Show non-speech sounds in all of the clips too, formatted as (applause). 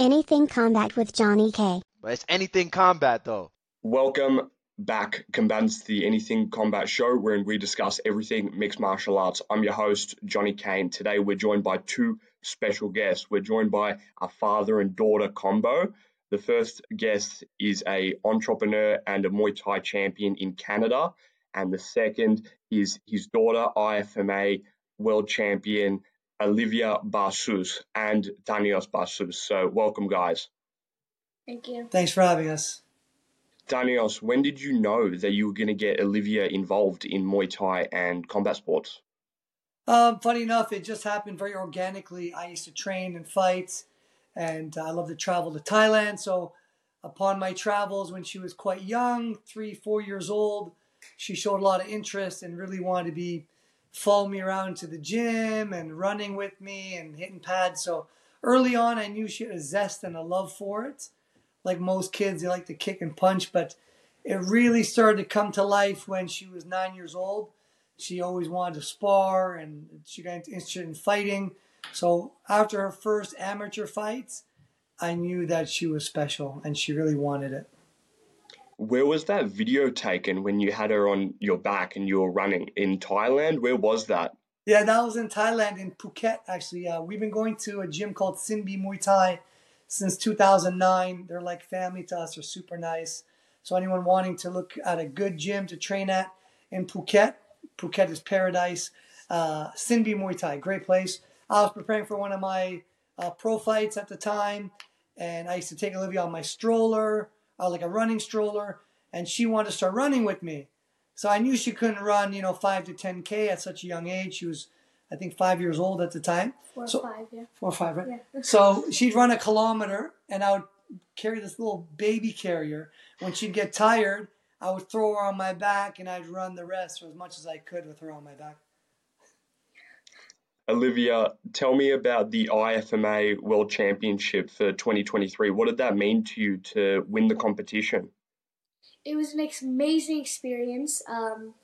Anything Combat with Johnny K. But it's anything combat though. Welcome back, combatants, to the Anything Combat Show, wherein we discuss everything mixed martial arts. I'm your host, Johnny Kane. Today we're joined by two special guests. We're joined by a father and daughter combo. The first guest is a entrepreneur and a Muay Thai champion in Canada, and the second is his daughter, IFMA world champion Olivia Bahsous and Tanios Bahsous. So, welcome, guys. Thank you. Thanks for having us. Tanios, when did you know that you were going to get Olivia involved in Muay Thai and combat sports? Um, funny enough, it just happened very organically. I used to train and fight, and I love to travel to Thailand. So, upon my travels, when she was quite young, three, four years old, she showed a lot of interest and really wanted to be follow me around to the gym and running with me and hitting pads. So early on, I knew she had a zest and a love for it. Like most kids, they like to kick and punch, but it really started to come to life when she was nine years old. She always wanted to spar and she got interested in fighting. So after her first amateur fights, I knew that she was special and she really wanted it. Where was that video taken when you had her on your back and you were running in Thailand? Where was that? Yeah, that was in Thailand, in Phuket, actually. Uh, we've been going to a gym called Sinbi Muay Thai since 2009. They're like family to us, they're super nice. So, anyone wanting to look at a good gym to train at in Phuket, Phuket is paradise. Uh, Sinbi Muay Thai, great place. I was preparing for one of my uh, pro fights at the time, and I used to take Olivia on my stroller uh, like a running stroller, and she wanted to start running with me. So I knew she couldn't run, you know, five to ten k at such a young age. She was, I think, five years old at the time. Four so, or five, yeah. Four or five, right? Yeah. (laughs) so she'd run a kilometer, and I would carry this little baby carrier. When she'd get tired, I would throw her on my back, and I'd run the rest as much as I could with her on my back. Olivia, tell me about the IFMA World Championship for 2023. What did that mean to you to win the competition? It was an amazing experience. Um,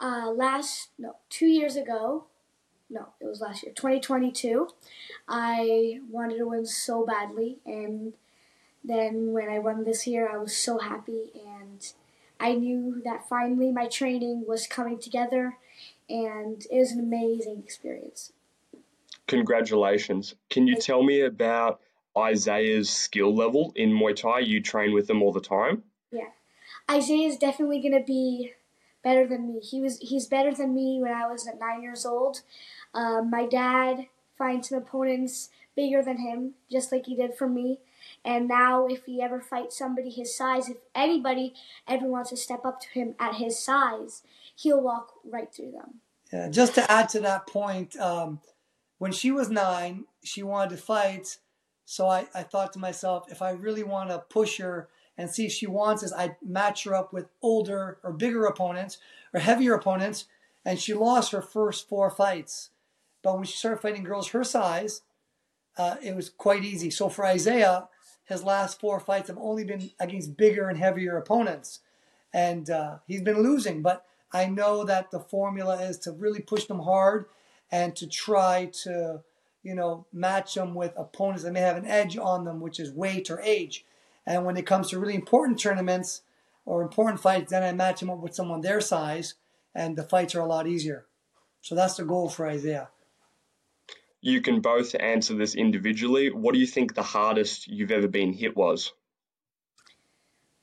uh, last, no, two years ago, no, it was last year, 2022, I wanted to win so badly. And then when I won this year, I was so happy. And I knew that finally my training was coming together and it was an amazing experience. Congratulations. Can you tell me about Isaiah's skill level in Muay Thai? You train with him all the time? Yeah. Isaiah is definitely going to be better than me. He was he's better than me when I was at 9 years old. Um, my dad finds some opponents bigger than him, just like he did for me. And now, if he ever fights somebody his size, if anybody ever wants to step up to him at his size, he'll walk right through them. Yeah, just to add to that point, um, when she was nine, she wanted to fight. So I, I thought to myself, if I really want to push her and see if she wants this, I'd match her up with older or bigger opponents or heavier opponents. And she lost her first four fights. But when she started fighting girls her size, uh, it was quite easy. So for Isaiah, his last four fights have only been against bigger and heavier opponents. And uh, he's been losing. But I know that the formula is to really push them hard and to try to, you know, match them with opponents that may have an edge on them, which is weight or age. And when it comes to really important tournaments or important fights, then I match them up with someone their size, and the fights are a lot easier. So that's the goal for Isaiah. You can both answer this individually. What do you think the hardest you've ever been hit was?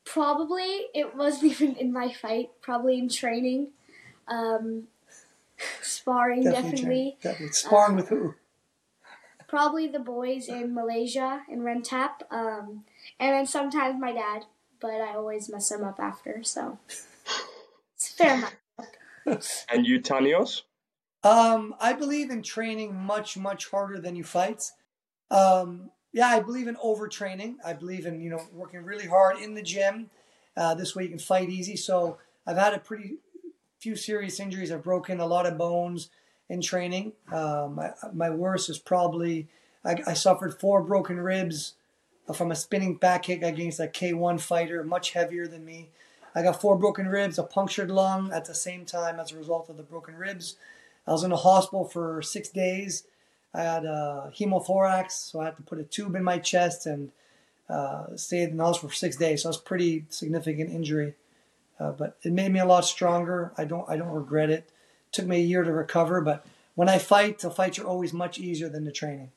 Probably it wasn't (laughs) even in my fight. Probably in training, um, sparring definitely. Definitely. definitely. Sparring Um, with who? Probably the boys in Malaysia in Rentap, um, and then sometimes my dad. But I always mess them up after, so it's fair enough. (laughs) And you, Tanios? Um, I believe in training much, much harder than you fight. Um, yeah, I believe in overtraining. I believe in you know working really hard in the gym. Uh, this way you can fight easy. So I've had a pretty few serious injuries. I've broken a lot of bones in training. Um, my, worst is probably I, I suffered four broken ribs from a spinning back kick against a K1 fighter, much heavier than me. I got four broken ribs, a punctured lung at the same time as a result of the broken ribs. I was in the hospital for six days. I had a hemothorax, so I had to put a tube in my chest and uh, stayed in the hospital for six days. So it was pretty significant injury, uh, but it made me a lot stronger. I don't I don't regret it. it. Took me a year to recover, but when I fight, the fights are always much easier than the training.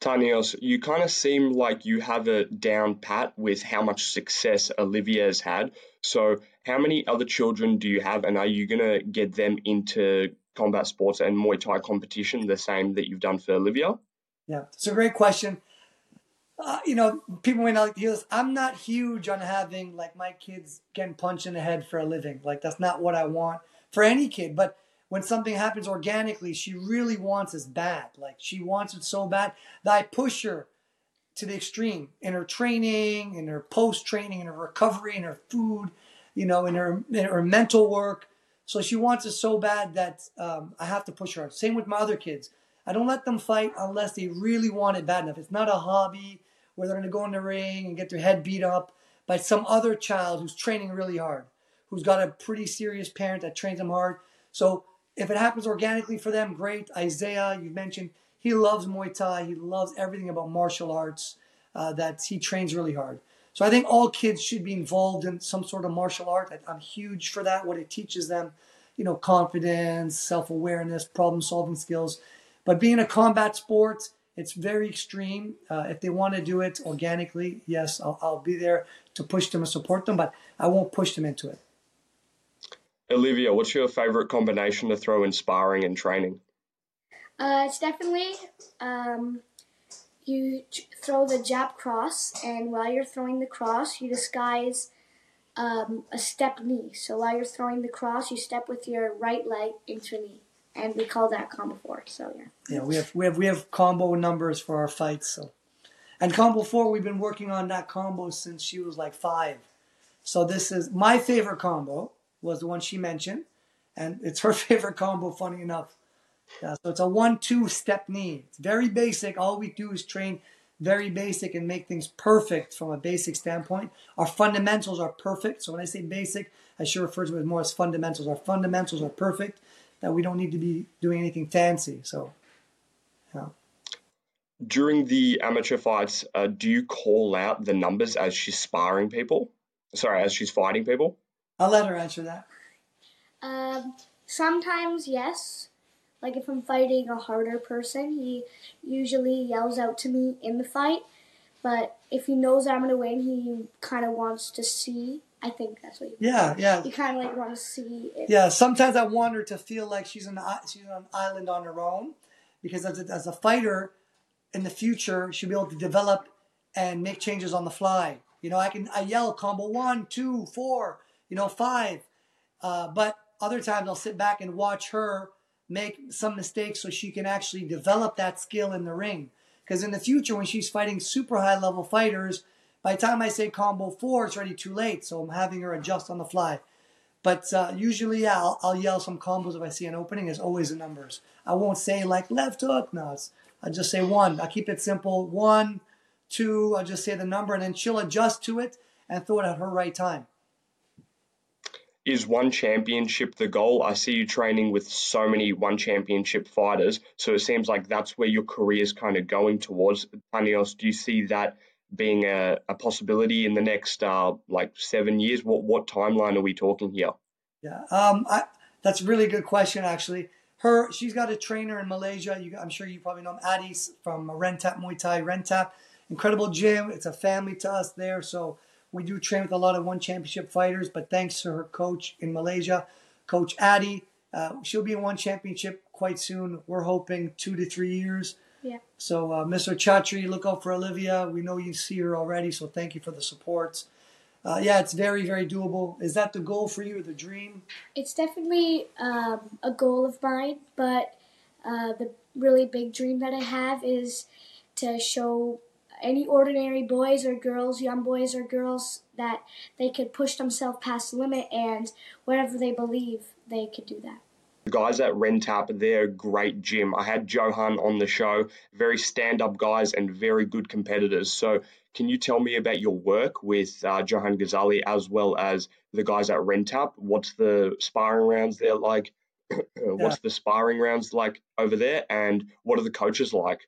Tanios, you kind of seem like you have a down pat with how much success Olivia has had. So, how many other children do you have, and are you going to get them into combat sports and Muay Thai competition the same that you've done for Olivia? Yeah, it's a great question. Uh, you know, people may not like to hear this. I'm not huge on having like my kids getting punched in the head for a living. Like that's not what I want for any kid. But when something happens organically, she really wants this bad. Like she wants it so bad that I push her to the extreme in her training, in her post training, in her recovery, in her food, you know, in her in her mental work. So she wants it so bad that um, I have to push her. Same with my other kids. I don't let them fight unless they really want it bad enough. It's not a hobby where they're going to go in the ring and get their head beat up by some other child who's training really hard, who's got a pretty serious parent that trains them hard. So if it happens organically for them, great. Isaiah, you mentioned, he loves Muay Thai. He loves everything about martial arts. Uh, that he trains really hard. So I think all kids should be involved in some sort of martial art. I, I'm huge for that. What it teaches them, you know, confidence, self-awareness, problem-solving skills. But being a combat sport, it's very extreme. Uh, if they want to do it organically, yes, I'll, I'll be there to push them and support them, but I won't push them into it. Olivia, what's your favorite combination to throw in sparring and training? Uh, it's definitely um, you throw the jab cross, and while you're throwing the cross, you disguise um, a step knee. So while you're throwing the cross, you step with your right leg into a knee, and we call that combo four. So yeah. Yeah, we have we have we have combo numbers for our fights. So, and combo four, we've been working on that combo since she was like five. So this is my favorite combo was the one she mentioned, and it's her (laughs) favorite combo. Funny enough, yeah, so it's a one-two step knee. It's very basic. All we do is train very basic and make things perfect from a basic standpoint. Our fundamentals are perfect. So when I say basic, I should refer to it more as fundamentals. Our fundamentals are perfect. That we don't need to be doing anything fancy. So, yeah. During the amateur fights, uh, do you call out the numbers as she's sparring people? Sorry, as she's fighting people. I'll let her answer that. Um, sometimes yes. Like if I'm fighting a harder person, he usually yells out to me in the fight. But if he knows I'm gonna win, he kind of wants to see. I think that's what. He yeah, yeah. You kind of like want to see. Yeah. Sometimes I want her to feel like she's an she's on an island on her own, because as a, as a fighter, in the future she'll be able to develop and make changes on the fly. You know, I can I yell combo one, two, four, you know, five. Uh, but other times I'll sit back and watch her make some mistakes so she can actually develop that skill in the ring. Because in the future, when she's fighting super high level fighters, by the time I say combo four, it's already too late. So I'm having her adjust on the fly. But uh, usually, yeah, I'll, I'll, yell some combos if I see an opening. It's always the numbers. I won't say like left hook. No, I just say one. I keep it simple. One, two. I'll just say the number, and then she'll adjust to it and throw it at her right time is one championship the goal? I see you training with so many one championship fighters, so it seems like that's where your career is kind of going towards. Tanios, do you see that being a, a possibility in the next uh, like seven years? What what timeline are we talking here? Yeah, um, I, that's a really good question actually. Her, she's got a trainer in Malaysia. You, I'm sure you probably know him, from Rentap Muay Thai. Rentap, incredible gym. It's a family to us there, so we do train with a lot of one championship fighters, but thanks to her coach in Malaysia, Coach Addy, uh, she'll be in one championship quite soon. We're hoping two to three years. Yeah. So, uh, Mr. Chatri, look out for Olivia. We know you see her already, so thank you for the support. Uh, yeah, it's very, very doable. Is that the goal for you, the dream? It's definitely um, a goal of mine, but uh, the really big dream that I have is to show any ordinary boys or girls, young boys or girls, that they could push themselves past the limit and whatever they believe, they could do that. The guys at Rentap, they're a great gym. I had Johan on the show, very stand up guys and very good competitors. So, can you tell me about your work with uh, Johan Ghazali as well as the guys at Rentap? What's the sparring rounds there like? (clears throat) What's the sparring rounds like over there, and what are the coaches like?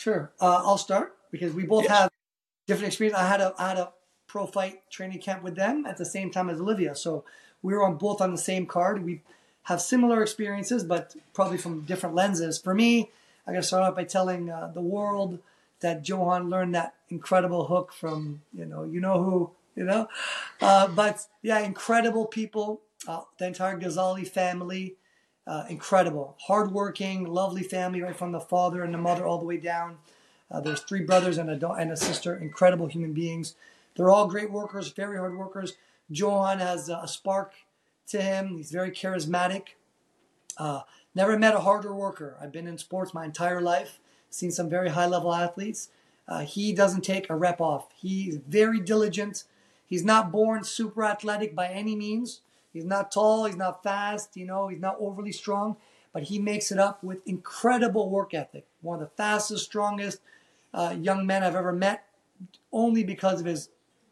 Sure, uh, I'll start because we both Yes. have different experience. I had a I had a pro fight training camp with them at the same time as Olivia, so we were on both on the same card. We have similar experiences, but probably from different lenses. For me, I got to start off by telling uh, the world that Johan learned that incredible hook from you know you know who you know, uh, but yeah, incredible people. Uh, the entire Ghazali family, uh, incredible, hardworking, lovely family, right from the father and the mother all the way down. Uh, there's three brothers and a and a sister, incredible human beings. They're all great workers, very hard workers. Johan has a spark to him. He's very charismatic. Uh, never met a harder worker. I've been in sports my entire life, seen some very high level athletes. Uh, he doesn't take a rep off. He's very diligent. He's not born super athletic by any means. He's not tall. He's not fast. You know, he's not overly strong, but he makes it up with incredible work ethic. One of the fastest, strongest uh, young men I've ever met, only because of his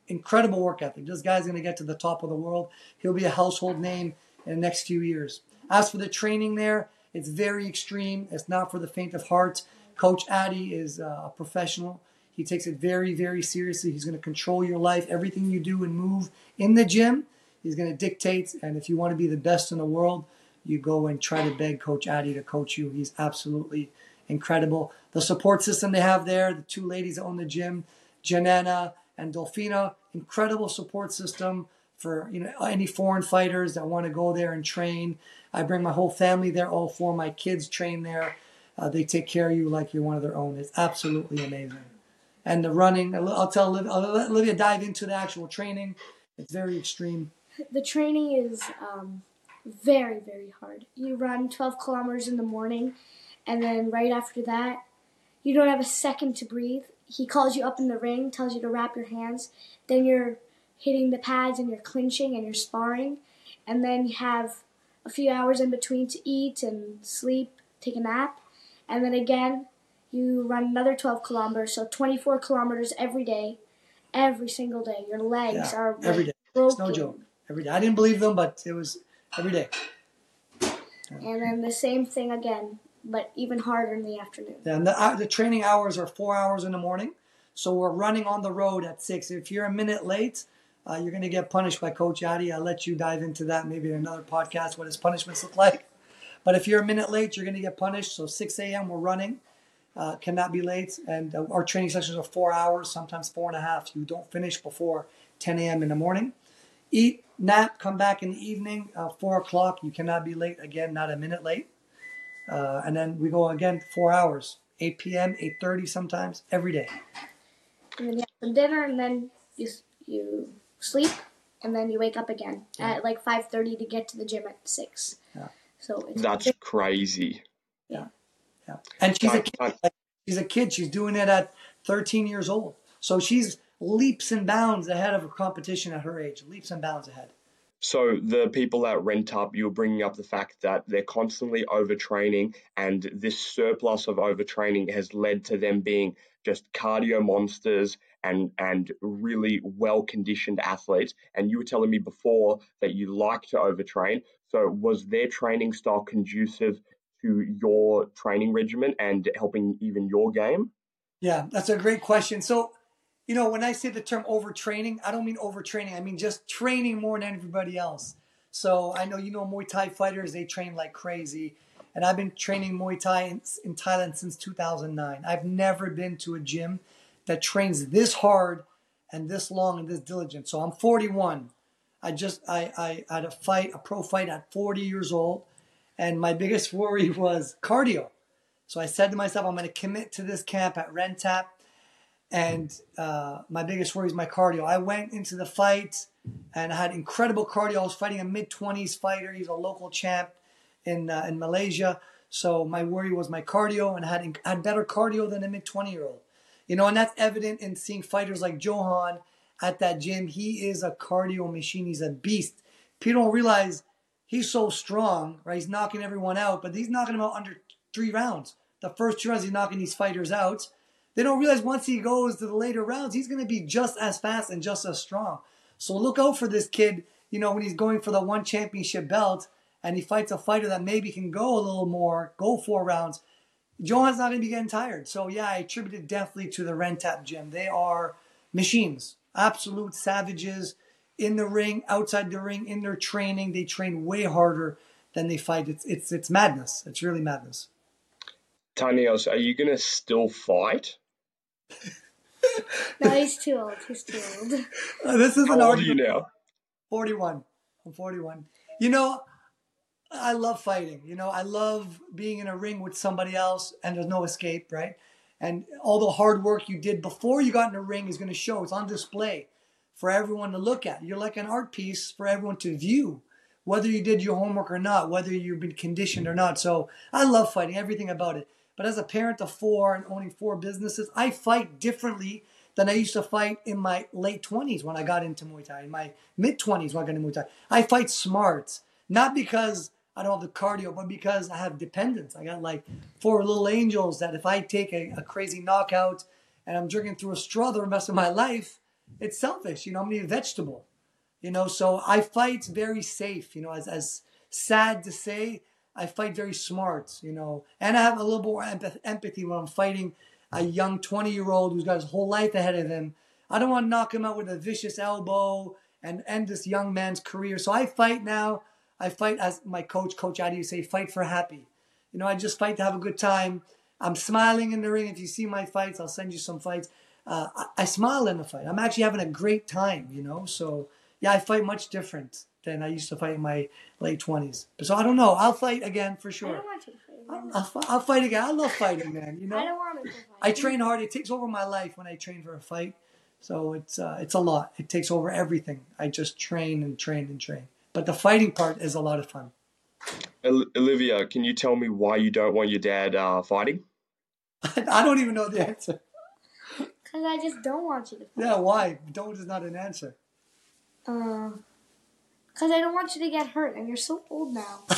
incredible work ethic. This guy's going to get to the top of the world. He'll be a household name in the next few years. As for the training there, it's very extreme. It's not for the faint of heart. Coach Addy is uh, a professional. He takes it very, very seriously. He's going to control your life, everything you do and move in the gym. He's going to dictate. And if you want to be the best in the world, you go and try to beg Coach Addy to coach you. He's absolutely incredible. The support system they have there, the two ladies that own the gym, Janana and Dolphina, incredible support system for you know any foreign fighters that want to go there and train. I bring my whole family there. All four of my kids train there. Uh, they take care of you like you're one of their own. It's absolutely amazing. And the running, I'll tell Olivia, I'll let Olivia dive into the actual training. It's very extreme. The training is um, very, very hard. You run 12 kilometers in the morning, and then right after that, you don't have a second to breathe. He calls you up in the ring, tells you to wrap your hands. Then you're hitting the pads and you're clinching and you're sparring. And then you have a few hours in between to eat and sleep, take a nap. And then again, you run another 12 kilometers, so 24 kilometers every day, every single day. Your legs Yeah, are like, every day. broken. It's no joke. Every day. I didn't believe them, but it was every day. And then the same thing again, but even harder in the afternoon. And the, uh, the training hours are four hours in the morning. So we're running on the road at six. If you're a minute late, uh, you're going to get punished by Coach Addy. I'll let you dive into that maybe in another podcast, what his punishments look like. But if you're a minute late, you're going to get punished. So 6 a.m. we're running. Uh, cannot be late. And uh, our training sessions are four hours, sometimes four and a half. You don't finish before 10 a.m. in the morning. Eat, nap, come back in the evening, uh, 4 o'clock. You cannot be late. Again, not a minute late. Uh, and then we go again four hours, 8 p.m., 8.30 sometimes, every day. And then you have some dinner, and then you you sleep, and then you wake up again at like 5:30 to get to the gym at six. Yeah. So it's That's crazy. Yeah. Yeah. And she's a kid. time- she's a kid. She's doing it at 13 years old. So she's leaps and bounds ahead of her competition at her age. Leaps and bounds ahead. So the people that Rentap, you're bringing up the fact that they're constantly overtraining, and this surplus of overtraining has led to them being just cardio monsters and and really well conditioned athletes. And you were telling me before that you like to overtrain. So was their training style conducive to your training regimen and helping even your game? Yeah, that's a great question. So, you know, when I say the term overtraining, I don't mean overtraining. I mean just training more than everybody else. So I know you know Muay Thai fighters; they train like crazy, and I've been training Muay Thai in, in Thailand since 2009. I've never been to a gym that trains this hard and this long and this diligent. So I'm 41. I just I, I had a fight, a pro fight at 40 years old, and my biggest worry (laughs) was cardio. So I said to myself, I'm going to commit to this camp at Rentap, and uh, my biggest worry is my cardio. I went into the fight and I had incredible cardio. I was fighting a mid 20s fighter. He's a local champ in uh, in Malaysia. So my worry was my cardio, and I had I had better cardio than a mid 20 year old. You know, and that's evident in seeing fighters like Johan at that gym. He is a cardio machine. He's a beast. People don't realize he's so strong, right? He's knocking everyone out, but he's knocking them out under three rounds. The first two rounds, he's knocking these fighters out. They don't realize once he goes to the later rounds, he's going to be just as fast and just as strong. So look out for this kid, you know, when he's going for the one championship belt and he fights a fighter that maybe can go a little more, go four rounds, Johan's not going to be getting tired. So yeah, I attribute it definitely to the Rentap gym. They are machines, absolute savages in the ring, outside the ring, in their training. They train way harder than they fight. It's it's it's madness. It's really madness. Tanios, are you going to still fight? (laughs) no, he's too old. He's too old. Uh, this is How an old are you now? 41. I'm 41. You know, I love fighting. You know, I love being in a ring with somebody else and there's no escape, right? And all the hard work you did before you got in the ring is going to show. It's on display for everyone to look at. You're like an art piece for everyone to view, whether you did your homework or not, whether you've been conditioned or not. So I love fighting, everything about it. But as a parent of four and owning four businesses, I fight differently than I used to fight in my late 20s when I got into Muay Thai, in my mid 20s when I got into Muay Thai. I fight smart, not because I don't have the cardio, but because I have dependence. I got like four little angels that if I take a, a crazy knockout and I'm drinking through a straw the rest of my life, it's selfish. You know, I'm be a vegetable. You know, so I fight very safe. You know, as as sad to say, I fight very smart. You know, and I have a little more empath- empathy when I'm fighting a young 20 year old who's got his whole life ahead of him. I don't want to knock him out with a vicious elbow and end this young man's career. So I fight now. I fight as my coach, Coach Adi, say, fight for happy. You know, I just fight to have a good time. I'm smiling in the ring. If you see my fights, I'll send you some fights. Uh, I, I smile in the fight. I'm actually having a great time, you know. So yeah, I fight much different than I used to fight in my late 20s. So I don't know. I'll fight again for sure. I sure. don't want to fight. I'll, I'll, I'll fight again. I love fighting, man. You know. I know, don't want to fight. I train hard. It takes over my life when I train for a fight. So it's uh, it's a lot. It takes over everything. I just train and train and train. But the fighting part is a lot of fun. Olivia, can you tell me why you don't want your dad uh, fighting? (laughs) I don't even know the answer. Because I just don't want you to fight. Yeah, why? Don't is not an answer. Um, because I don't want you to get hurt, and you're so old now. (laughs)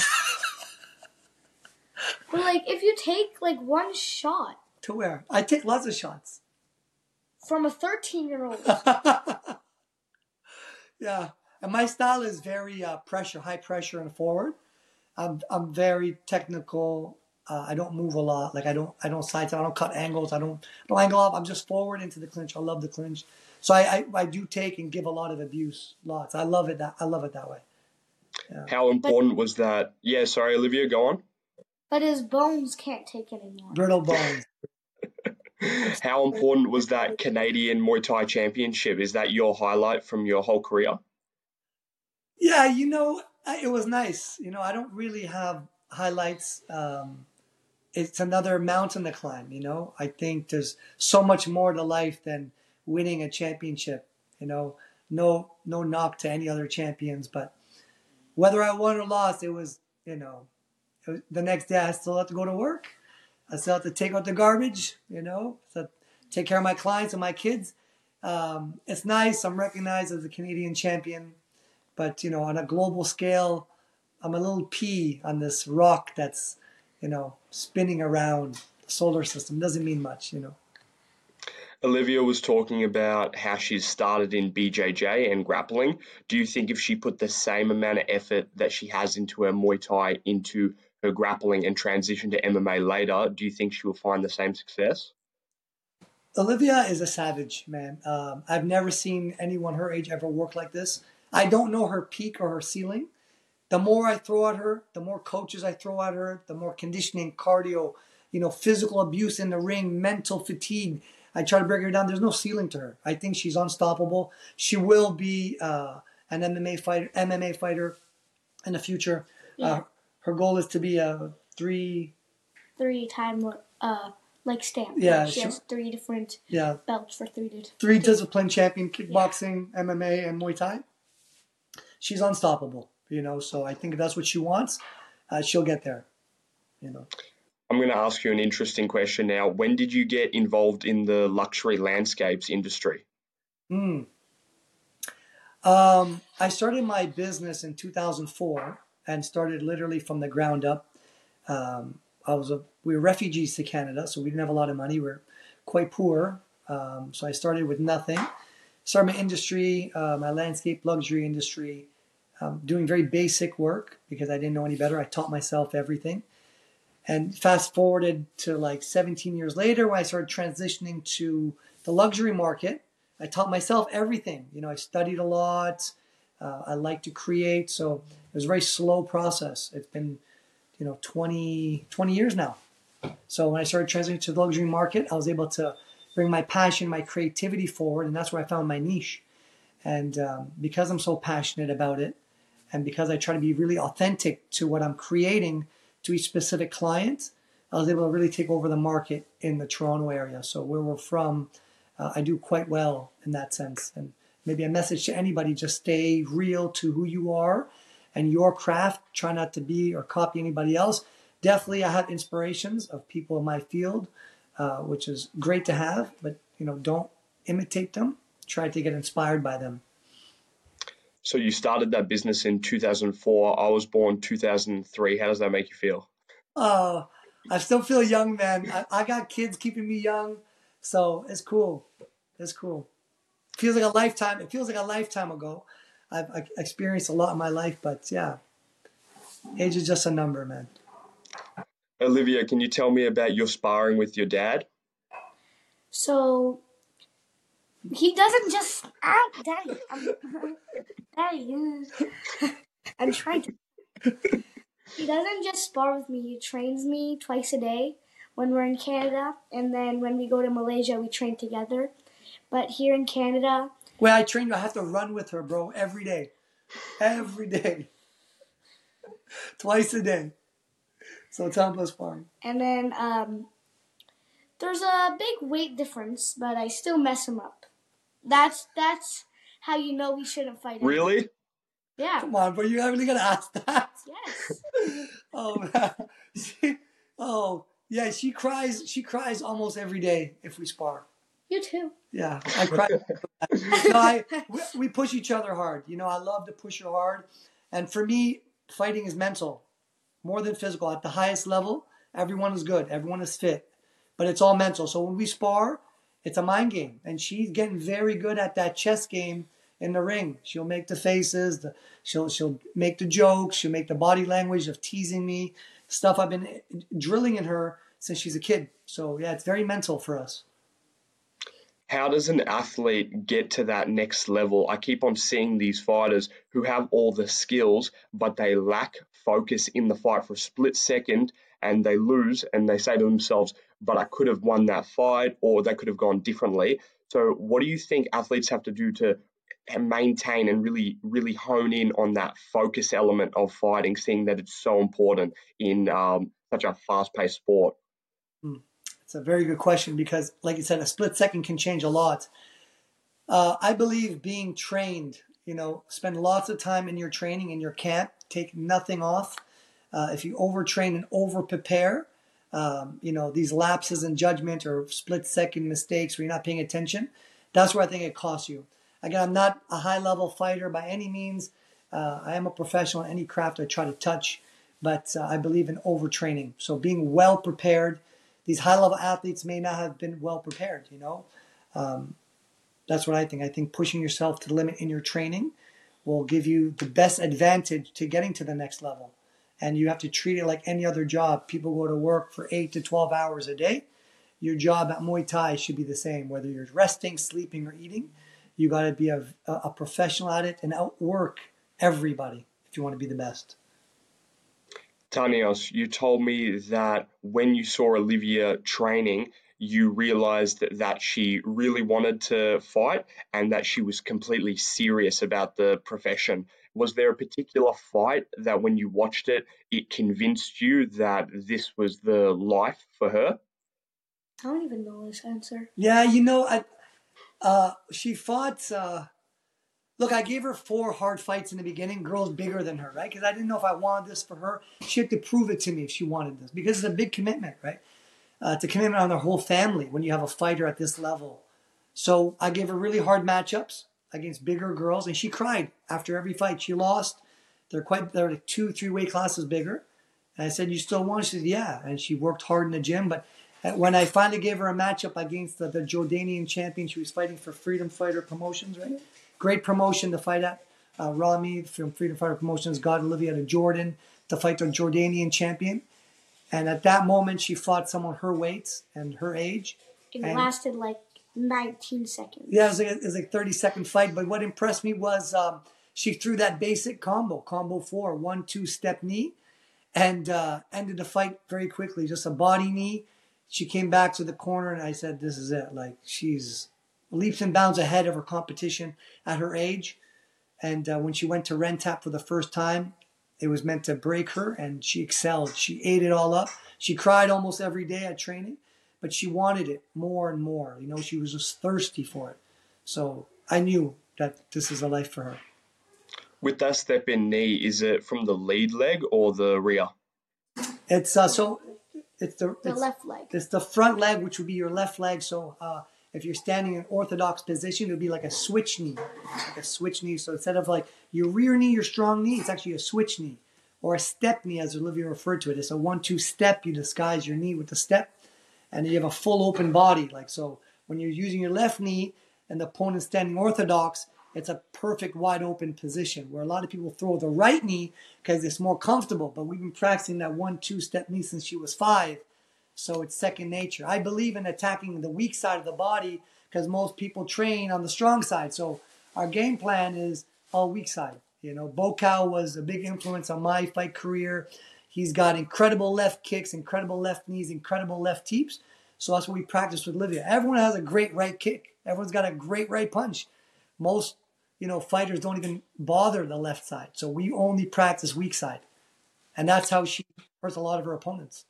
but like, if you take like one shot To where? I take lots of shots. from a 13 year old, (laughs) yeah, and my style is very uh, pressure, high pressure and forward. I'm I'm very technical. Uh, I don't move a lot. Like I don't I don't side I don't cut angles. I don't I don't angle off. I'm just forward into the clinch. I love the clinch. So I, I, I do take and give a lot of abuse. Lots. I love it that I love it that way. How important was that? Yeah, sorry, Olivia, go on. but his bones can't take anymore. Brittle bones. (laughs) (laughs) How important was that Canadian Muay Thai Championship? Is that your highlight from your whole career? Yeah, you know, it was nice. You know, I don't really have highlights. Um, it's another mountain to climb. You know, I think there's so much more to life than winning a championship. You know, no no knock to any other champions, but whether I won or lost, it was you know, was, the next day I still have to go to work. I still have to take out the garbage. You know, so take care of my clients and my kids. Um, it's nice. I'm recognized as a Canadian champion but you know on a global scale i'm a little pea on this rock that's you know spinning around the solar system doesn't mean much you know Olivia was talking about how she's started in BJJ and grappling. Do you think if she put the same amount of effort that she has into her Muay Thai into her grappling and transition to MMA later, do you think she will find the same success? olivia is a savage man um, i've never seen anyone her age ever work like this i don't know her peak or her ceiling the more i throw at her the more coaches i throw at her the more conditioning cardio you know physical abuse in the ring mental fatigue. I try to break her down. There's no ceiling to her. I think she's unstoppable. She will be uh, an mma fighter mma fighter in the future. Uh, her goal is to be a three Three time, uh, like stamp. Yeah, she she- has three different yeah. belts for three different. three discipline champion kickboxing mma and muay thai. She's unstoppable you know so i think if that's what she wants uh, she'll get there you know I'm going to ask you an interesting question now. When did you get involved in the luxury landscapes industry? Mm. Um, I started my business in 2004 and started literally from the ground up. Um, I was a we were refugees to Canada, so we didn't have a lot of money. We are quite poor, um, so I started with nothing. Started my industry, uh, my landscape luxury industry, um, doing very basic work because I didn't know any better. I taught myself everything. And fast forwarded to like 17 years later, when I started transitioning to the luxury market, I taught myself everything. You know, I studied a lot. Uh, I like to create. So it was a very slow process. It's been, you know, 20, 20 years now. So when I started transitioning to the luxury market, I was able to bring my passion, my creativity forward, and that's where I found my niche. And um, because I'm so passionate about it, and because I try to be really authentic to what I'm creating to each specific client, I was able to really take over the market in the Toronto area. So where we're from, uh, I do quite well in that sense. And maybe a message to anybody: just stay real to who you are and your craft. Try not to be or copy anybody else. Definitely, I have inspirations of people in my field, uh, which is great to have. But you know, don't imitate them. Try to get inspired by them. So you started that business in 2004. I was born 2003. How does that make you feel? Uh, I still feel young, man. I, I got kids keeping me young, so it's cool. It's cool. Feels like a lifetime. It feels like a lifetime ago. I've, I've experienced a lot in my life, but yeah, age is just a number, man. Olivia, can you tell me about your sparring with your dad? So he doesn't just ah, daddy, I'm, (laughs) daddy. I'm trying to. He doesn't just spar with me. He trains me twice a day when we're in Canada, and then when we go to Malaysia, we train together. But here in Canada, When I train you, I have to run with her, bro, every day, every day, twice a day. So time plus sparring. and then um, there's a big weight difference, but I still mess him up. That's that's how you know we shouldn't fight. him. Really? Yeah. Come on, bro, you really gonna ask that? Yes. (laughs) Oh man. (laughs) She, oh yeah, she cries. She cries almost every day if we spar. You too. Yeah, I cry. (laughs) no, I, we, we push each other hard. You know, I love to push her hard, and for me, fighting is mental, more than physical. At the highest level, everyone is good, everyone is fit, but it's all mental. So when we spar, it's a mind game, and she's getting very good at that chess game in the ring. She'll make the faces, the, she'll she'll make the jokes, she'll make the body language of teasing me, stuff I've been eh, drilling in her since she's a kid. So yeah, it's very mental for us. How does an athlete get to that next level? I keep on seeing these fighters who have all the skills, but they lack focus in the fight for a split second and they lose and they say to themselves, but I could have won that fight or they could have gone differently. So, what do you think athletes have to do to maintain and really, really hone in on that focus element of fighting, seeing that it's so important in um, such a fast paced sport? It's a very good question because, like you said, a split second can change a lot. Uh, I believe being trained, you know, spend lots of time in your training, in your camp, take nothing off. Uh, if you overtrain and over prepare, um, you know, these lapses in judgment or split second mistakes where you're not paying attention, that's where I think it costs you. Again, I'm not a high level fighter by any means. Uh, I am a professional in any craft I try to touch, but uh, I believe in overtraining. So being well prepared. These high level athletes may not have been well prepared, you know. Um, that's what I think. I think pushing yourself to the limit in your training will give you the best advantage to getting to the next level. And you have to treat it like any other job. People go to work for eight to 12 hours a day. Your job at Muay Thai should be the same, whether you're resting, sleeping, or eating. You got to be a, a professional at it and outwork everybody if you want to be the best. Tanios, you told me that when you saw Olivia training, you realized that, that she really wanted to fight and that she was completely serious about the profession. Was there a particular fight that when you watched it, it convinced you that this was the life for her? I don't even know this answer. Yeah, you know, I, uh, she fought. Uh, look, I gave her four hard fights in the beginning. Girls bigger than her, right? Because I didn't know if I wanted this for her. She had to prove it to me if she wanted this because it's a big commitment, right? Uh, it's a commitment on their whole family when you have a fighter at this level. So I gave her really hard matchups against bigger girls, and she cried after every fight. She lost. They're quite they're like two, three weight classes bigger. And I said, "You still want?" She said, "Yeah." And she worked hard in the gym, but when I finally gave her a matchup against the, the Jordanian champion, she was fighting for Freedom Fighter Promotions, right? Great promotion to fight at. uh, Rami from Freedom Fighter Promotions got Olivia to Jordan to fight the Jordanian champion. And at that moment, she fought someone her weight and her age. It And- lasted like 19 seconds. Yeah, it was like it was like thirty second fight. But what impressed me was um, she threw that basic combo, combo four, one two step knee, and uh, ended the fight very quickly. Just a body knee. She came back to the corner, and I said, "This is it." Like she's leaps and bounds ahead of her competition at her age. And uh, when she went to Rentap for the first time, it was meant to break her, and she excelled. She ate it all up. She cried almost every day at training, but she wanted it more and more. You know, she was just thirsty for it. So I knew that this is a life for her. With that step in knee, is it from the lead leg or the rear? It's uh, so it's the The it's, left leg. it's the front leg, which would be your left leg. So uh, if you're standing in orthodox position, it would be like a switch knee, like a switch knee. So instead of like your rear knee, your strong knee, it's actually a switch knee or a step knee, as Olivia referred to it. It's a one-two step. You disguise your knee with the step, and you have a full open body. Like so, when you're using your left knee and the opponent's standing orthodox, it's a perfect wide open position where a lot of people throw the right knee because it's more comfortable. But we've been practicing that one-two step knee since she was five. So it's second nature. I believe in attacking the weak side of the body because most people train on the strong side. So our game plan is all weak side. You know, Buakaw was a big influence on my fight career. He's got incredible left kicks, incredible left knees, incredible left teeps. So that's what we practice with Livia. Everyone has a great right kick. Everyone's got a great right punch. Most, you know, fighters don't even bother the left side. So we only practice weak side. And that's how she hurts a lot of her opponents.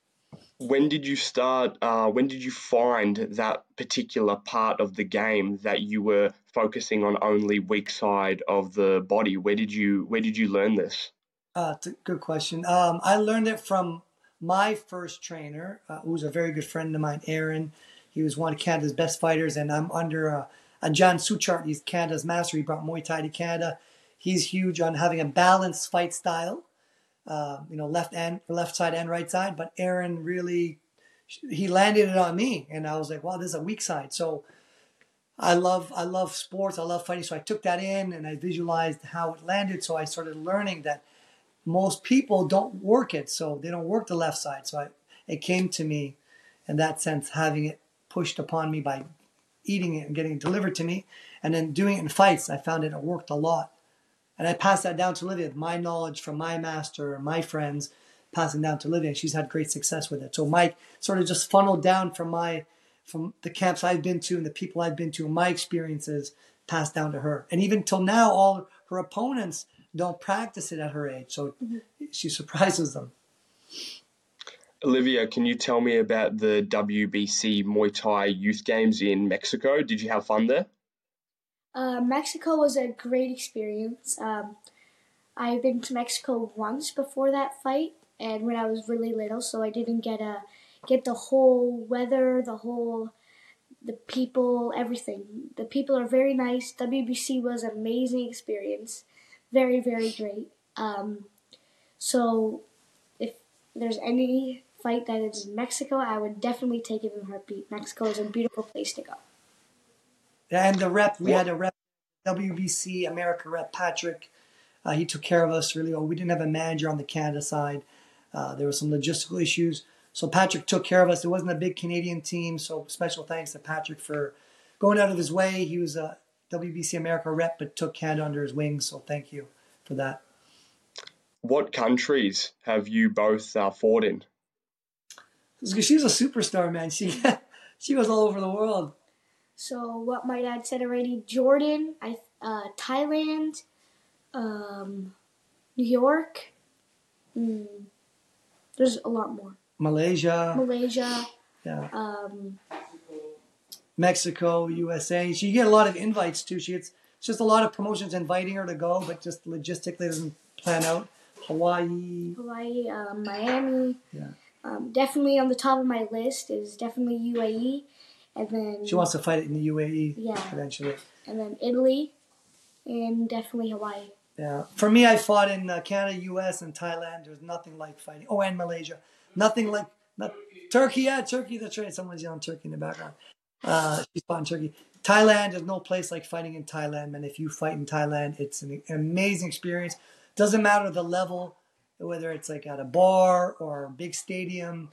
When did you start? Uh, when did you find that particular part of the game that you were focusing on only weak side of the body? Where did you Where did you learn this? Uh, it's a good question. Um, I learned it from my first trainer, uh, who was a very good friend of mine, Aaron. He was one of Canada's best fighters, and I'm under uh, Ajarn Suchart. He's Canada's master. He brought Muay Thai to Canada. He's huge on having a balanced fight style, uh, you know, left and left side and right side. But Aaron really, he landed it on me, and I was like, wow, this is a weak side. So I love I love sports. I love fighting. So I took that in and I visualized how it landed. So I started learning that most people don't work it, so they don't work the left side. So I, it came to me in that sense, having it pushed upon me by eating it and getting it delivered to me, and then doing it in fights. I found it, it worked a lot, and I passed that down to Olivia. My knowledge from my master and my friends, passing down to Olivia, she's had great success with it. So Mike sort of just funneled down from my from the camps I've been to and the people I've been to my experiences passed down to her. And even till now, all her opponents don't practice it at her age. So she surprises them. Olivia, can you tell me about the WBC Muay Thai Youth Games in Mexico? Did you have fun there? Uh, Mexico was a great experience. Um, I've been to Mexico once before that fight, and when I was really little, so I didn't get a get the whole weather, the whole the people, everything. The people are very nice. WBC was an amazing experience, very very great. Um, so if there's any fight that is in Mexico, I would definitely take it in heartbeat. Mexico is a beautiful place to go. And the rep, we had a rep, WBC America rep, Patrick. Uh, he took care of us really well. We didn't have a manager on the Canada side. Uh, there were some logistical issues. So Patrick took care of us. It wasn't a big Canadian team. So special thanks to Patrick for going out of his way. He was a WBC America rep, but took Canada under his wings. So thank you for that. What countries have you both uh, fought in? She was a superstar, man. She (laughs) she was all over the world. So what my dad said already: Jordan, I, uh, Thailand, um, New York. Mm, there's a lot more. Malaysia, Malaysia. yeah. Um, Mexico, USA. She get a lot of invites too. She gets it's just a lot of promotions inviting her to go, but just logistically doesn't plan out. Hawaii, Hawaii, um, Miami. Yeah. Um, definitely on the top of my list is definitely UAE, and then she wants to fight it in the UAE Yeah. eventually. and then Italy, and definitely Hawaii. Yeah. For me, I fought in uh, Canada, US, and Thailand. There's nothing like fighting. Oh, and Malaysia. Nothing like not, Turkey. Yeah, Turkey. That's right. Someone's yelling Turkey in the background. Uh, she's fought in Turkey. Thailand is no place like fighting in Thailand, and if you fight in Thailand, it's an, an amazing experience. Doesn't matter the level, whether it's like at a bar or a big stadium.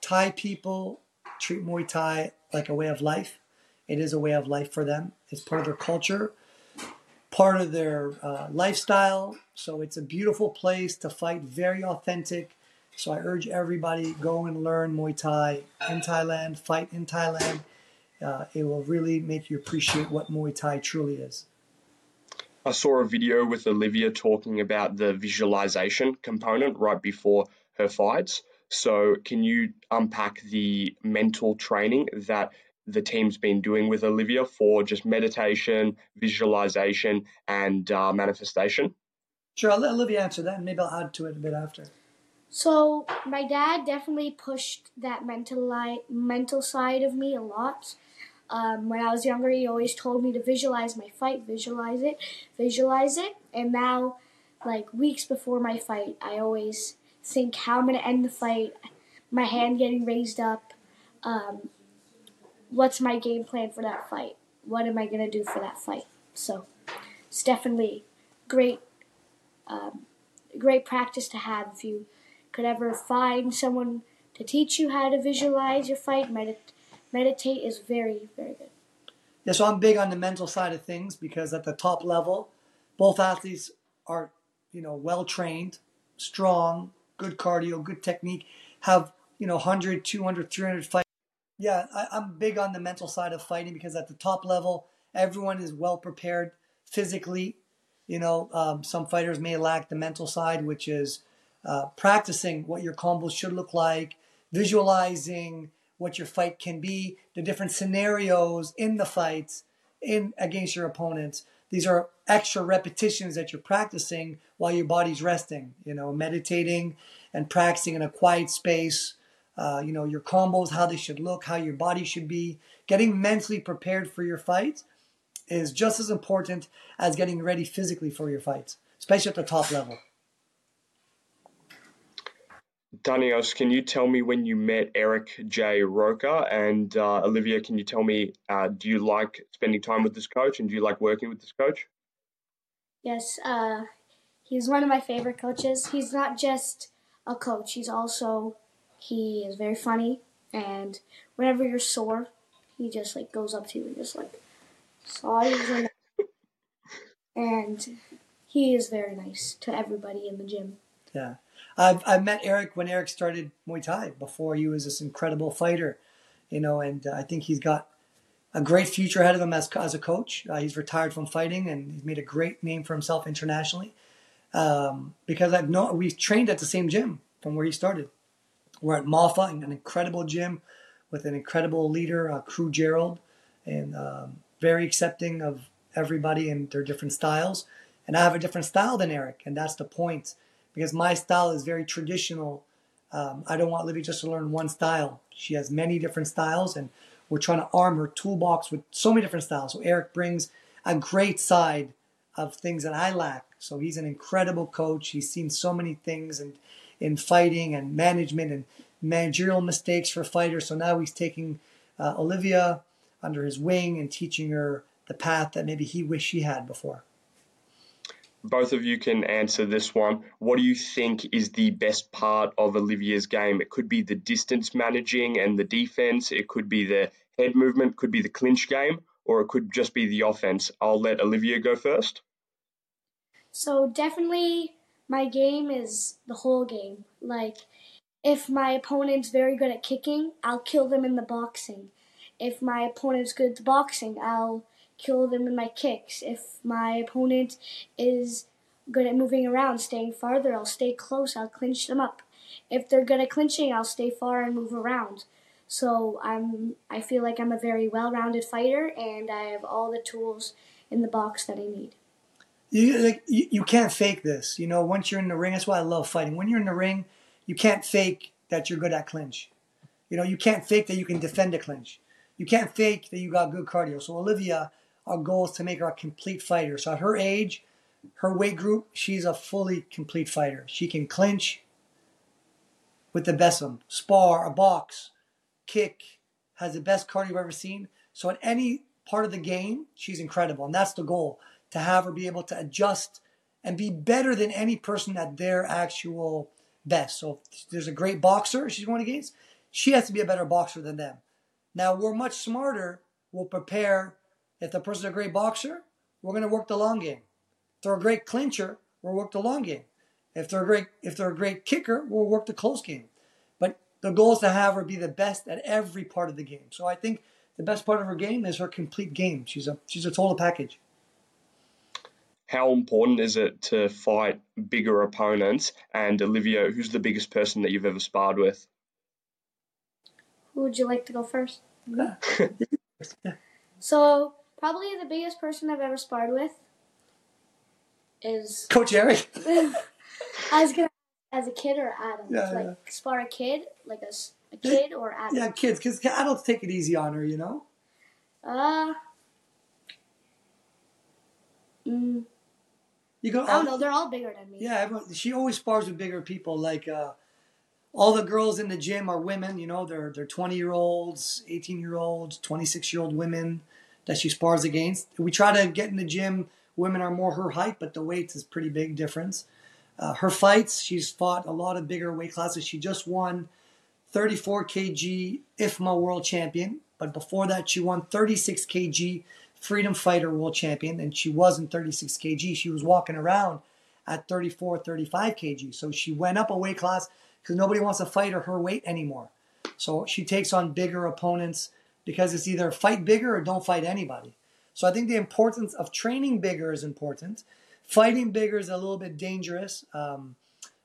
Thai people treat Muay Thai like a way of life. It is a way of life for them. It's part of their culture, part of their uh, lifestyle. So it's a beautiful place to fight, very authentic. So I urge everybody go and learn Muay Thai in Thailand, fight in Thailand. Uh, it will really make you appreciate what Muay Thai truly is. I saw a video with Olivia talking about the visualization component right before her fights. So, can you unpack the mental training that the team's been doing with Olivia for just meditation, visualization, and uh, manifestation? Sure, I'll let Olivia answer that, and maybe I'll add to it a bit after. So my dad definitely pushed that mental li- mental side of me a lot. Um, when I was younger, he always told me to visualize my fight, visualize it, visualize it. And now, like weeks before my fight, I always think how I'm to end the fight, my hand getting raised up. Um, what's my game plan for that fight? What am I to do for that fight? So it's definitely great, um, great practice to have if you could ever find someone to teach you how to visualize your fight. Medit- meditate is very, very good. Yeah, so I'm big on the mental side of things because at the top level, both athletes are, you know, well trained, strong, good cardio, good technique, have, you know, 100, 200, 300 fights. Yeah, I, I'm big on the mental side of fighting because at the top level, everyone is well prepared physically. You know, um, some fighters may lack the mental side, which is uh, practicing what your combos should look like, visualizing what your fight can be, the different scenarios in the fights in against your opponents. These are extra repetitions that you're practicing while your body's resting. You know, meditating and practicing in a quiet space. Uh, you know, your combos, how they should look, how your body should be. Getting mentally prepared for your fights is just as important as getting ready physically for your fights, especially at the top level. Tanios, can you tell me when you met Eric J. Roker? And uh, Olivia, can you tell me, uh, do you like spending time with this coach and do you like working with this coach? Yes, uh, he's one of my favorite coaches. He's not just a coach, he's also, he is very funny. And whenever you're sore, he just like goes up to you and just like, sorry. (laughs) and he is very nice to everybody in the gym. Yeah. I've, I've met Eric when Eric started Muay Thai before he was this incredible fighter, you know, and uh, I think he's got a great future ahead of him as, as a coach. Uh, he's retired from fighting and he's made a great name for himself internationally um, because I've known, we've trained at the same gym from where he started. We're at Mafa, an incredible gym with an incredible leader, uh, Kru Gerald, and um, very accepting of everybody and their different styles. And I have a different style than Eric, and that's the point because my style is very traditional. Um, I don't want Livy just to learn one style. She has many different styles, and we're trying to arm her toolbox with so many different styles. So Eric brings a great side of things that I lack. So he's an incredible coach. He's seen so many things and in, in fighting and management and managerial mistakes for fighters. So now he's taking uh, Olivia under his wing and teaching her the path that maybe he wished she had before both of you can answer this one. What do you think is the best part of Olivia's game? It could be the distance managing and the defense, it could be the head movement, could be the clinch game, or it could just be the offense. I'll let Olivia go first. So, definitely my game is the whole game. Like, if my opponent's very good at kicking, I'll kill them in the boxing. If my opponent's good at boxing, I'll kill them in my kicks. If my opponent is good at moving around, staying farther, I'll stay close, I'll clinch them up. If they're good at clinching, I'll stay far and move around. So I'm I feel like I'm a very well-rounded fighter and I have all the tools in the box that I need. You like you, you can't fake this. You know, once you're in the ring, that's why I love fighting. When you're in the ring, you can't fake that you're good at clinch. You know, you can't fake that you can defend a clinch. You can't fake that you got good cardio. So Olivia our goal is to make her a complete fighter. So at her age, her weight group, she's a fully complete fighter. She can clinch with the best of them, spar, a box, kick, has the best cardio you've ever seen. So at any part of the game, she's incredible. And that's the goal to have her be able to adjust and be better than any person at their actual best. So if there's a great boxer she's going against, she has to be a better boxer than them. Now we're much smarter. We'll prepare. If the person's a great boxer, we're going to work the long game. If they're a great clincher, we'll work the long game. If they're a great if they're a great kicker, we'll work the close game. But the goal is to have her be the best at every part of the game. So I think the best part of her game is her complete game. She's a she's a total package. How important is it to fight bigger opponents? And Olivia, who's the biggest person that you've ever sparred with? Who would you like to go first? (laughs) So probably the biggest person I've ever sparred with is (laughs) Coach Eric. I was gonna as a kid or Adam. Yeah, like yeah. spar a kid, like a kid or Adam. Yeah, kids, because adults take it easy on her, you know. Uh. Mm, You go. I don't know. They're all bigger than me. Yeah, everyone, she always spars with bigger people. Like uh, all the girls in the gym are women. You know, they're they're twenty year olds, eighteen year olds, twenty six year old women that she spars against. We try to get in the gym. Women are more her height, but the weight is pretty big difference. Uh, her fights, she's fought a lot of bigger weight classes. She just won 34 kg IFMA world champion, but before that, she won 36 kg freedom fighter world champion, and she wasn't 36 kg. She was walking around at 34, 35 kg. So she went up a weight class because nobody wants to fight her her weight anymore. So she takes on bigger opponents because it's either fight bigger or don't fight anybody. So I think the importance of training bigger is important. Fighting bigger is a little bit dangerous um,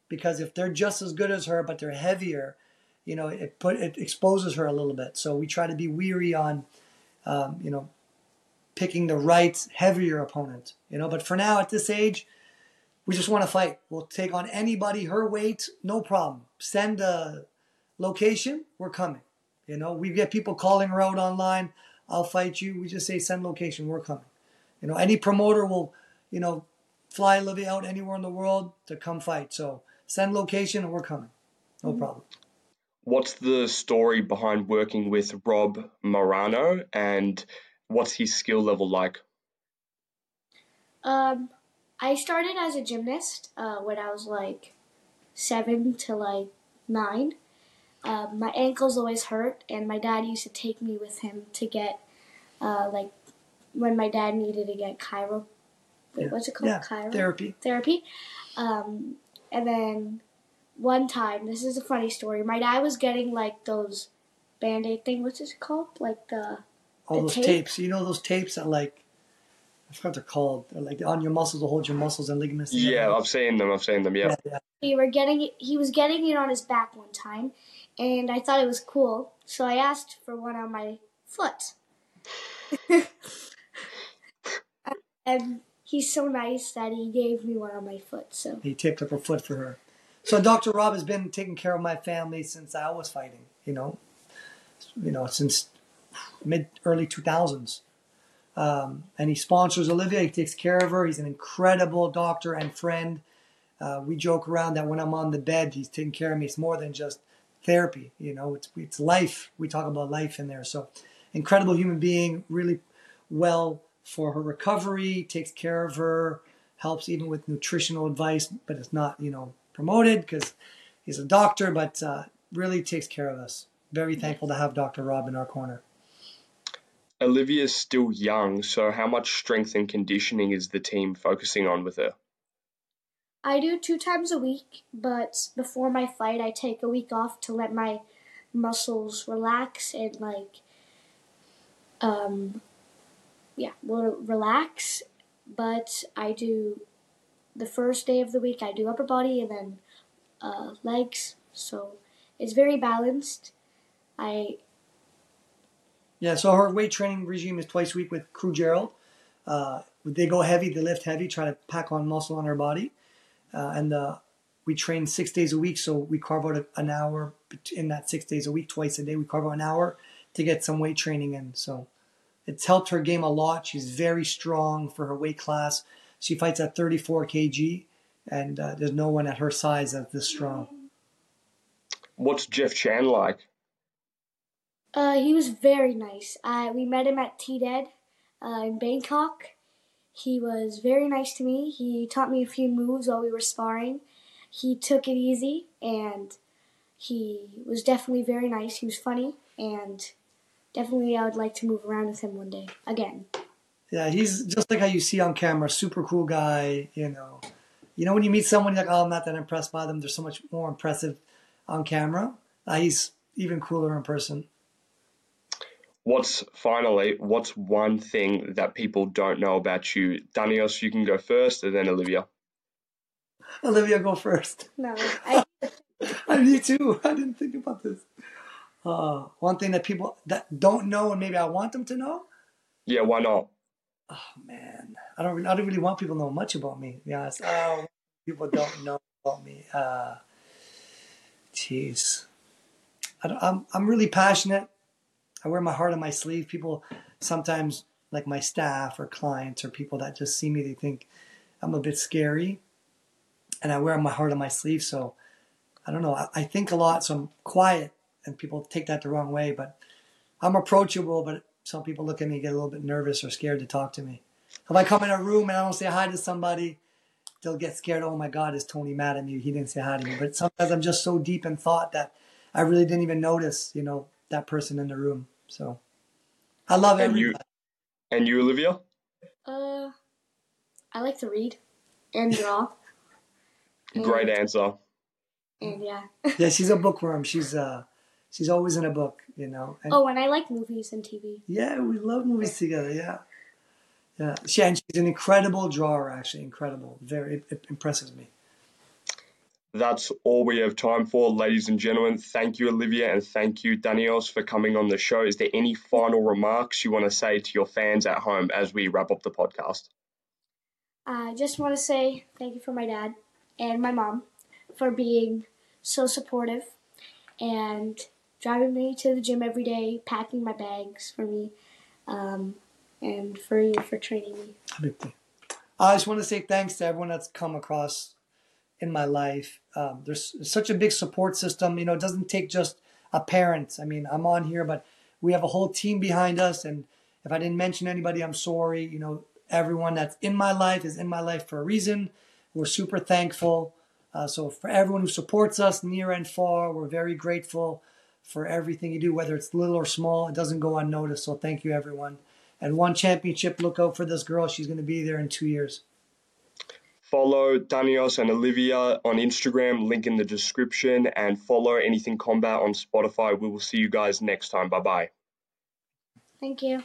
because if they're just as good as her but they're heavier, you know, it put it exposes her a little bit. So we try to be weary on, um, you know, picking the right heavier opponent. You know, but for now at this age, we just want to fight. We'll take on anybody her weight, no problem. Send a location, we're coming. You know, we get people calling her out online. I'll fight you. We just say send location, we're coming. You know, any promoter will, you know, fly Olivia out anywhere in the world to come fight. So send location and we're coming. No problem. What's the story behind working with Rob Morano and what's his skill level like? Um, I started as a gymnast uh, when I was like seven to like nine. Um, my ankles always hurt, and my dad used to take me with him to get uh, like when my dad needed to get chiro. Wait, Yeah. what's it called? Yeah, chiro therapy. therapy. Um, and then one time, this is a funny story. My dad was getting like those band aid thing. What's it called? Like the All The those tape? tapes. You know those tapes that like, I forgot what they're called. They're like on your muscles to hold your muscles and ligaments. together. Yeah, I've seen them. I've seen them. Yeah. yeah, yeah. we were getting it, he was getting it on his back one time and i thought it was cool so i asked for one on my foot (laughs) and he's so nice that he gave me one on my foot so He taped up her foot for her. So Dr. Rob has been taking care of my family since I was fighting. You know, you know since mid early two thousands. Um, and he sponsors Olivia. He takes care of her. He's an incredible doctor and friend. Uh, we joke around that when I'm on the bed, he's taking care of me. It's more than just therapy. You know, it's it's life. We talk about life in there. So, incredible human being. Really well for her recovery. Takes care of her. Helps even with nutritional advice, but it's not you know promoted because he's a doctor. But uh, really takes care of us. Very thankful to have Dr. Rob in our corner. Olivia's still young, so how much strength and conditioning is the team focusing on with her? I do two times a week but before my fight i take a week off to let my muscles relax and like um yeah will relax but i do the first day of the week i do upper body and then uh, legs so it's very balanced i Yeah, so her weight training regime is twice a week with Kru Gerald. Uh, they go heavy, they lift heavy, try to pack on muscle on her body. Uh, and uh, we train six days a week, so we carve out an hour in that six days a week, twice a day. We carve out an hour to get some weight training in. So it's helped her game a lot. She's very strong for her weight class. She fights at 34 kg, and uh, there's no one at her size that's this strong. What's Jeff Chan like? Uh, he was very nice. Uh, we met him at T Dead uh, in Bangkok. He was very nice to me. He taught me a few moves while we were sparring. He took it easy and he was definitely very nice. He was funny and definitely I would like to move around with him one day again. Yeah, he's just like how you see on camera, super cool guy, you know. You know when you meet someone you're like, "Oh, I'm not that impressed by them." They're so much more impressive on camera. Uh, he's even cooler in person. What's finally, what's one thing that people don't know about you? Tanios, you can go first, and then Olivia. Olivia, go first. No, (laughs) I, I me too. I didn't think about this. Uh, one thing that people that don't know and maybe I want them to know. Yeah, why not? Oh man, I don't. I don't really want people to know much about me. To be honest, oh, people don't know about me. Uh, jeez, I don't, I'm I'm really passionate. I wear my heart on my sleeve. People sometimes, like my staff or clients or people that just see me, they think I'm a bit scary, and I wear my heart on my sleeve. So I don't know. I, I think a lot, so I'm quiet, and people take that the wrong way. But I'm approachable, but some people look at me, and get a little bit nervous or scared to talk to me. If I come in a room and I don't say hi to somebody, they'll get scared. Oh my God, is Tony mad at me? He didn't say hi to me. But sometimes I'm just so deep in thought that I really didn't even notice, you know, that person in the room. So I love And you- everybody. And you, Olivia? uh, I like to read and draw. (laughs) Great And- answer. And yeah. (laughs) Yeah, she's a bookworm. She's uh, she's always in a book, you know. And Oh, and I like movies and TV. yeah, we love movies together. Yeah, yeah. She and she's an incredible drawer. Actually, incredible. Very it, it impresses me. That's all we have time for, ladies and gentlemen. Thank you, Olivia, and thank you, Tanios, for coming on the show. Is there any final remarks you want to say to your fans at home as we wrap up the podcast? I just want to say thank you for my dad and my mom for being so supportive and driving me to the gym every day, packing my bags for me, um, and for you for training me. Habibti. I just want to say thanks to everyone that's come across in my life. Um, there's such a big support system. You know, it doesn't take just a parent. I mean, I'm on here, but we have a whole team behind us. And if I didn't mention anybody, I'm sorry. You know, everyone that's in my life is in my life for a reason. We're super thankful. Uh, so for everyone who supports us near and far, we're very grateful for everything you do, whether it's little or small. It doesn't go unnoticed. So thank you, everyone. And one championship, look out for this girl. She's going to be there in two years. Follow Tanios and Olivia on Instagram, link in the description, and follow Anything Combat on Spotify. We will see you guys next time. Bye bye. Thank you.